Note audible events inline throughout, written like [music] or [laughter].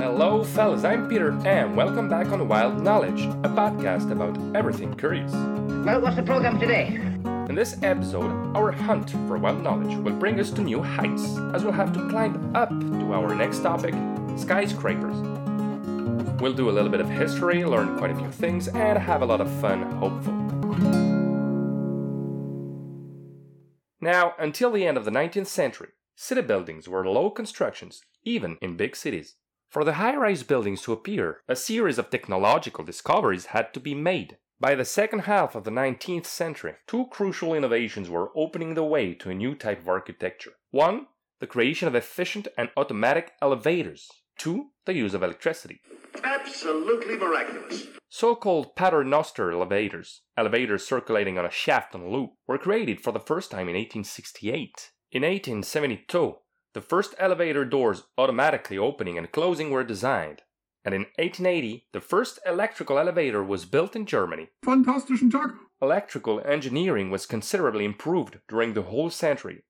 Hello, fellas, I'm Peter, and welcome back on Wild Knowledge, a podcast about everything curious. Well, what's the program today? In this episode, our hunt for wild knowledge will bring us to new heights, as we'll have to climb up to our next topic skyscrapers. We'll do a little bit of history, learn quite a few things, and have a lot of fun, hopefully. Now, until the end of the 19th century, city buildings were low constructions, even in big cities. For the high rise buildings to appear, a series of technological discoveries had to be made. By the second half of the 19th century, two crucial innovations were opening the way to a new type of architecture. One, the creation of efficient and automatic elevators. Two, the use of electricity. Absolutely miraculous. So called paternoster elevators, elevators circulating on a shaft on a loop, were created for the first time in 1868. In 1872, the first elevator doors automatically opening and closing were designed. And in 1880, the first electrical elevator was built in Germany. Fantastischen Tag. Electrical engineering was considerably improved during the whole century.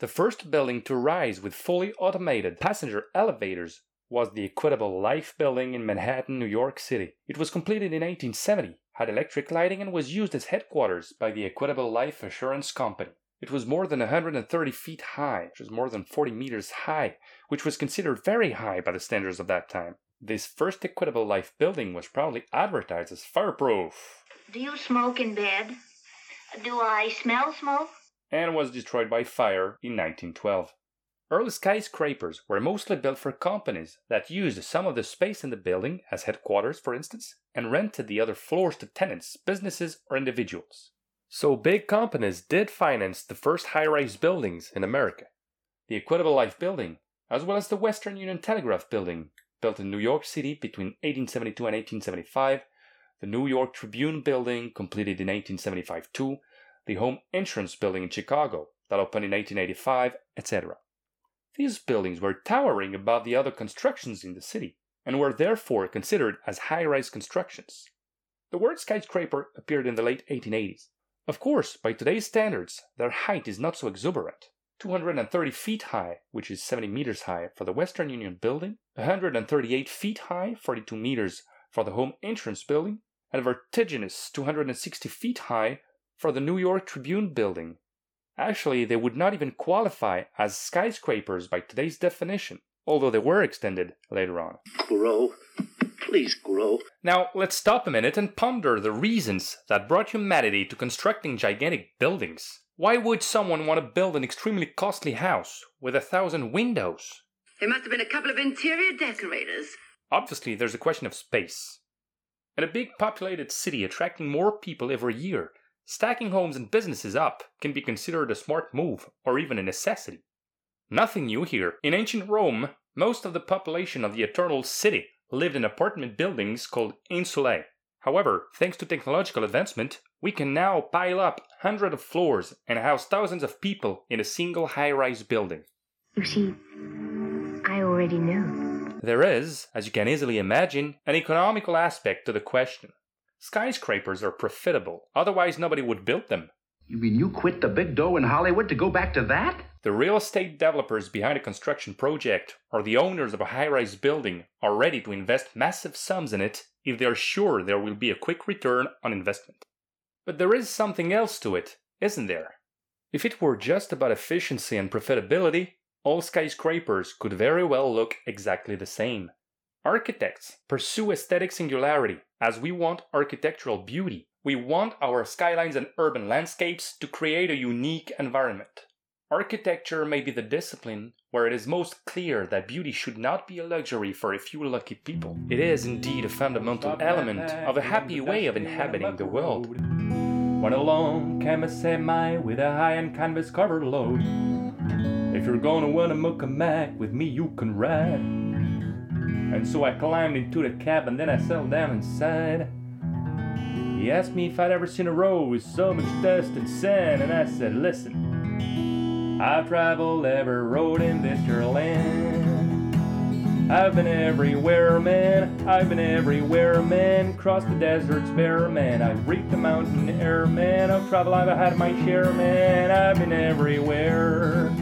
The first building to rise with fully automated passenger elevators was the Equitable Life Building in Manhattan, New York City. It was completed in 1870, had electric lighting, and was used as headquarters by the Equitable Life Assurance Company. It was more than 130 feet high, which was more than 40 meters high, which was considered very high by the standards of that time. This first Equitable Life building was proudly advertised as fireproof Do you smoke in bed? Do I smell smoke? and was destroyed by fire in 1912. Early skyscrapers were mostly built for companies that used some of the space in the building as headquarters, for instance, and rented the other floors to tenants, businesses, or individuals. So big companies did finance the first high rise buildings in America. The Equitable Life Building, as well as the Western Union Telegraph Building, built in New York City between 1872 and 1875, the New York Tribune Building, completed in 1875 too, the Home Insurance Building in Chicago, that opened in 1885, etc. These buildings were towering above the other constructions in the city, and were therefore considered as high rise constructions. The word skyscraper appeared in the late 1880s. Of course, by today's standards, their height is not so exuberant. 230 feet high, which is 70 meters high for the Western Union building, 138 feet high, 42 meters for the Home Entrance building, and a vertiginous 260 feet high for the New York Tribune building. Actually, they would not even qualify as skyscrapers by today's definition, although they were extended later on. Grow. Please grow. Now, let's stop a minute and ponder the reasons that brought humanity to constructing gigantic buildings. Why would someone want to build an extremely costly house with a thousand windows? There must have been a couple of interior decorators. Obviously, there's a question of space. In a big populated city attracting more people every year, stacking homes and businesses up can be considered a smart move or even a necessity. Nothing new here. In ancient Rome, most of the population of the Eternal City lived in apartment buildings called insulae. However, thanks to technological advancement, we can now pile up hundreds of floors and house thousands of people in a single high rise building. You see, I already knew. There is, as you can easily imagine, an economical aspect to the question. Skyscrapers are profitable, otherwise, nobody would build them. You mean you quit the big dough in Hollywood to go back to that? The real estate developers behind a construction project or the owners of a high rise building are ready to invest massive sums in it if they are sure there will be a quick return on investment. But there is something else to it, isn't there? If it were just about efficiency and profitability, all skyscrapers could very well look exactly the same. Architects pursue aesthetic singularity as we want architectural beauty. We want our skylines and urban landscapes to create a unique environment. Architecture may be the discipline where it is most clear that beauty should not be a luxury for a few lucky people. It is indeed a fundamental element of a happy way of inhabiting the world. When along came a semi with a high-end canvas covered load. If you're gonna wanna muck a mac with me, you can ride. And so I climbed into the cab and then I settled down inside. He asked me if I'd ever seen a road with so much dust and sand, and I said, Listen, I've traveled every road in this here land. I've been everywhere, man. I've been everywhere, man. Crossed the deserts bare, man. I've reached the mountain air, man. Of travel I've had my share, man. I've been everywhere.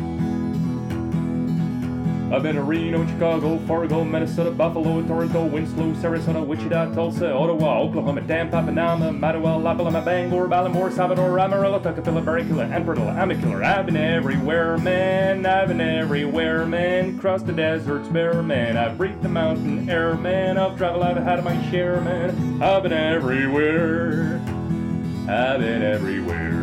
I've been Reno, Chicago, Fargo, Minnesota, Buffalo, Toronto, Winslow, Sarasota, Wichita, Tulsa, Ottawa, Oklahoma, Tampa, Panama, Mattawa, Lapalama, Bangor, Baltimore, Salvador, Amarillo, Tucapilla, Barranquilla, Amarillo, Amicula. I've been everywhere, man. I've been everywhere, man. Crossed the deserts bare, man. I've breathed the mountain air, man. I've traveled, I've had my share, man. I've been everywhere. I've been everywhere.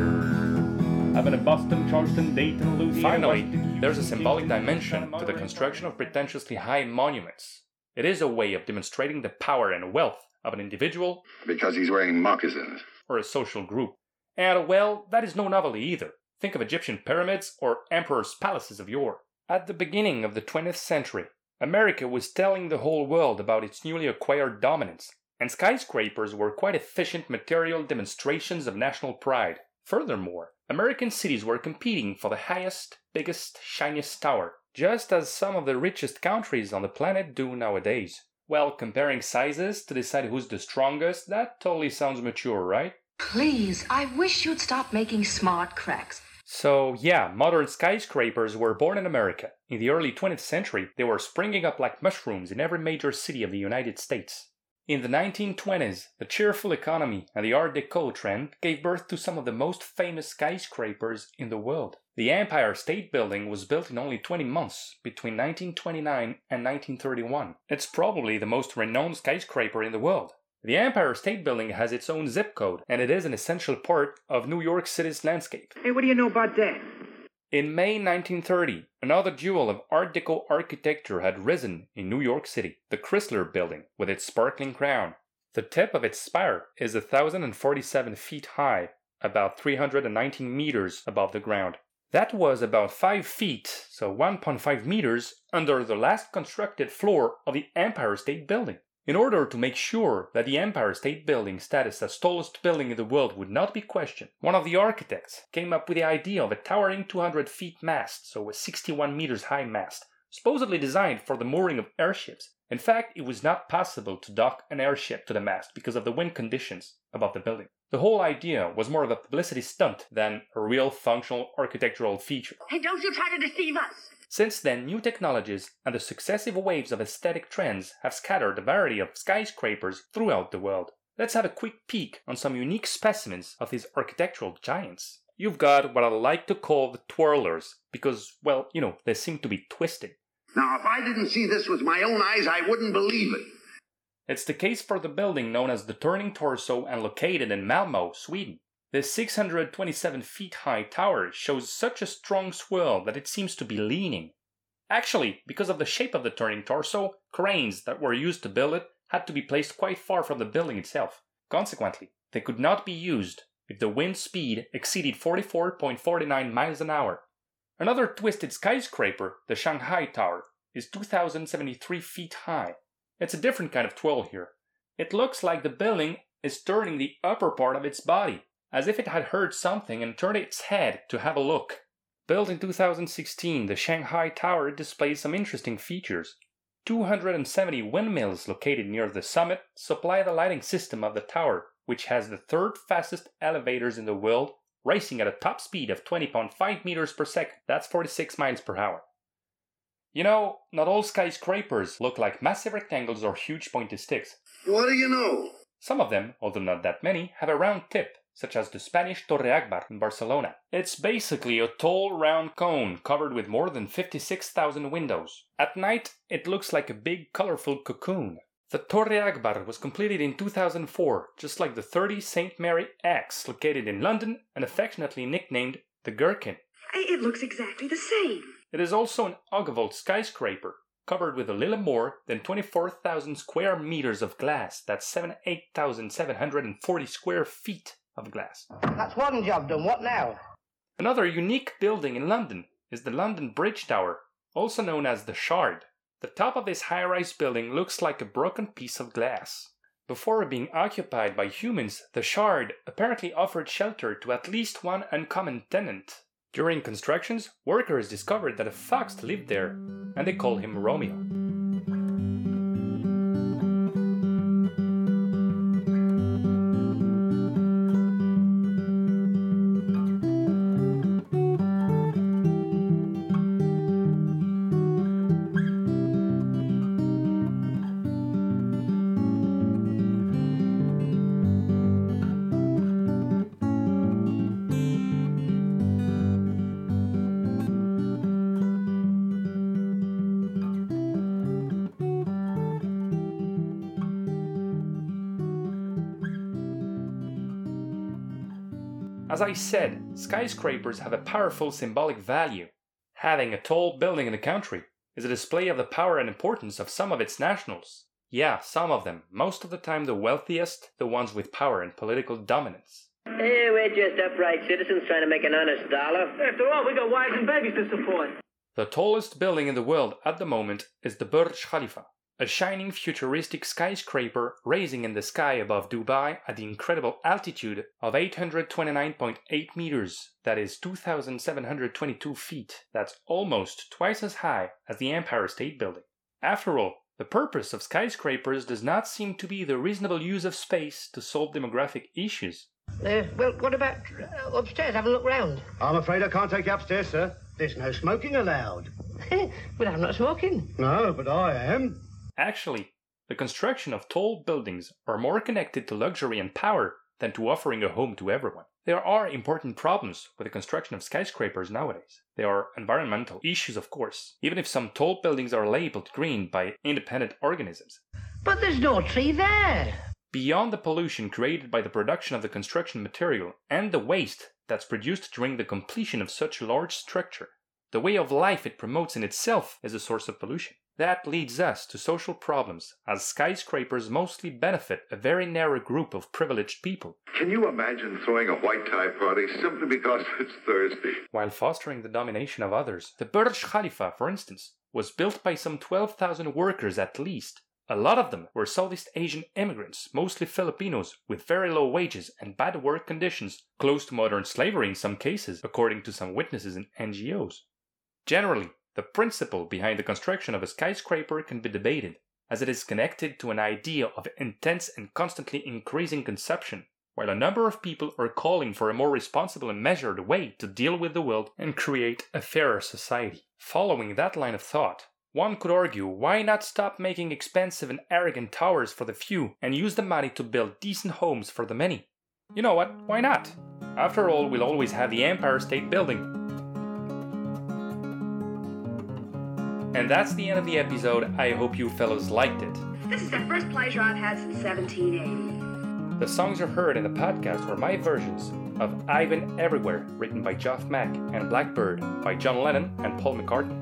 I've Boston, Charleston, Dayton, Louisiana. Finally, there's a symbolic dimension to the construction of pretentiously high monuments. It is a way of demonstrating the power and wealth of an individual Because he's wearing moccasins. or a social group. And, well, that is no novelty either. Think of Egyptian pyramids or emperors' palaces of yore. At the beginning of the 20th century, America was telling the whole world about its newly acquired dominance, and skyscrapers were quite efficient material demonstrations of national pride. Furthermore, American cities were competing for the highest, biggest, shiniest tower, just as some of the richest countries on the planet do nowadays. Well, comparing sizes to decide who's the strongest, that totally sounds mature, right? Please, I wish you'd stop making smart cracks. So, yeah, modern skyscrapers were born in America. In the early 20th century, they were springing up like mushrooms in every major city of the United States. In the 1920s, the cheerful economy and the Art Deco trend gave birth to some of the most famous skyscrapers in the world. The Empire State Building was built in only 20 months between 1929 and 1931. It's probably the most renowned skyscraper in the world. The Empire State Building has its own zip code, and it is an essential part of New York City's landscape. Hey, what do you know about that? In May 1930, another jewel of Art Deco architecture had risen in New York City, the Chrysler Building, with its sparkling crown. The tip of its spire is 1,047 feet high, about 319 meters above the ground. That was about 5 feet, so 1.5 meters, under the last constructed floor of the Empire State Building. In order to make sure that the Empire State Building status as tallest building in the world would not be questioned, one of the architects came up with the idea of a towering 200 feet mast, so a 61 meters high mast, supposedly designed for the mooring of airships. In fact, it was not possible to dock an airship to the mast because of the wind conditions above the building. The whole idea was more of a publicity stunt than a real functional architectural feature. Don't you try to deceive us. Since then, new technologies and the successive waves of aesthetic trends have scattered a variety of skyscrapers throughout the world. Let's have a quick peek on some unique specimens of these architectural giants. You've got what I like to call the twirlers, because, well, you know, they seem to be twisted. Now, if I didn't see this with my own eyes, I wouldn't believe it. It's the case for the building known as the Turning Torso and located in Malmö, Sweden. This 627 feet high tower shows such a strong swirl that it seems to be leaning. Actually, because of the shape of the turning torso, cranes that were used to build it had to be placed quite far from the building itself. Consequently, they could not be used if the wind speed exceeded 44.49 miles an hour. Another twisted skyscraper, the Shanghai Tower, is 2,073 feet high. It's a different kind of twirl here. It looks like the building is turning the upper part of its body, as if it had heard something and turned its head to have a look. Built in 2016, the Shanghai Tower displays some interesting features. 270 windmills located near the summit supply the lighting system of the tower, which has the third fastest elevators in the world, racing at a top speed of 20.5 meters per second. That's 46 miles per hour. You know, not all skyscrapers look like massive rectangles or huge pointy sticks. What do you know? Some of them, although not that many, have a round tip, such as the Spanish Torre Akbar in Barcelona. It's basically a tall round cone covered with more than 56,000 windows. At night, it looks like a big colorful cocoon. The Torre Akbar was completed in 2004, just like the 30 St. Mary X located in London and affectionately nicknamed the Gherkin. It looks exactly the same. It is also an Ogavolt skyscraper, covered with a little more than 24,000 square meters of glass. That's 78,740 square feet of glass. That's one job done. What now? Another unique building in London is the London Bridge Tower, also known as the Shard. The top of this high rise building looks like a broken piece of glass. Before being occupied by humans, the Shard apparently offered shelter to at least one uncommon tenant. During constructions, workers discovered that a fox lived there, and they called him Romeo. As I said, skyscrapers have a powerful symbolic value. Having a tall building in a country is a display of the power and importance of some of its nationals. Yeah, some of them, most of the time the wealthiest, the ones with power and political dominance. Hey, we're just upright citizens trying to make an honest dollar. After all, we got wives and babies to support. The tallest building in the world at the moment is the Burj Khalifa, a shining futuristic skyscraper raising in the sky above Dubai at the incredible altitude of 829.8 meters, that is 2,722 feet. That's almost twice as high as the Empire State Building. After all, the purpose of skyscrapers does not seem to be the reasonable use of space to solve demographic issues. Uh, well, what about uh, upstairs? Have a look round. I'm afraid I can't take you upstairs, sir. There's no smoking allowed. [laughs] but I'm not smoking. No, but I am. Actually, the construction of tall buildings are more connected to luxury and power than to offering a home to everyone. There are important problems with the construction of skyscrapers nowadays. There are environmental issues, of course, even if some tall buildings are labeled green by independent organisms. But there's no tree there. Beyond the pollution created by the production of the construction material and the waste that's produced during the completion of such a large structure, the way of life it promotes in itself is a source of pollution. That leads us to social problems, as skyscrapers mostly benefit a very narrow group of privileged people. Can you imagine throwing a white tie party simply because [laughs] it's Thursday? While fostering the domination of others, the Burj Khalifa, for instance, was built by some 12,000 workers at least. A lot of them were Southeast Asian immigrants, mostly Filipinos, with very low wages and bad work conditions, close to modern slavery in some cases, according to some witnesses and NGOs. Generally, the principle behind the construction of a skyscraper can be debated, as it is connected to an idea of intense and constantly increasing consumption, while a number of people are calling for a more responsible and measured way to deal with the world and create a fairer society. Following that line of thought, one could argue why not stop making expensive and arrogant towers for the few and use the money to build decent homes for the many? You know what? Why not? After all, we'll always have the Empire State Building, And that's the end of the episode. I hope you fellows liked it. This is the first pleasure I've had since 1780. The songs you heard in the podcast were my versions of Ivan Everywhere, written by Geoff Mack, and Blackbird by John Lennon and Paul McCartney.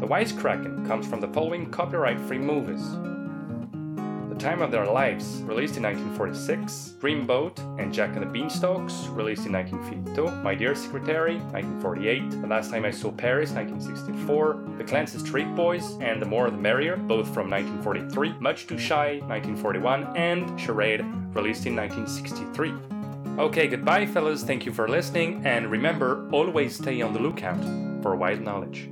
The Wisecracking comes from the following copyright free movies Time of Their Lives, released in 1946, Dreamboat and Jack and the Beanstalks, released in 1952, My Dear Secretary, 1948, The Last Time I Saw Paris, 1964, The Clancy Street Boys, and The More the Merrier, both from 1943, Much Too Shy, 1941, and Charade, released in 1963. Okay, goodbye, fellas. Thank you for listening, and remember always stay on the lookout for wild knowledge.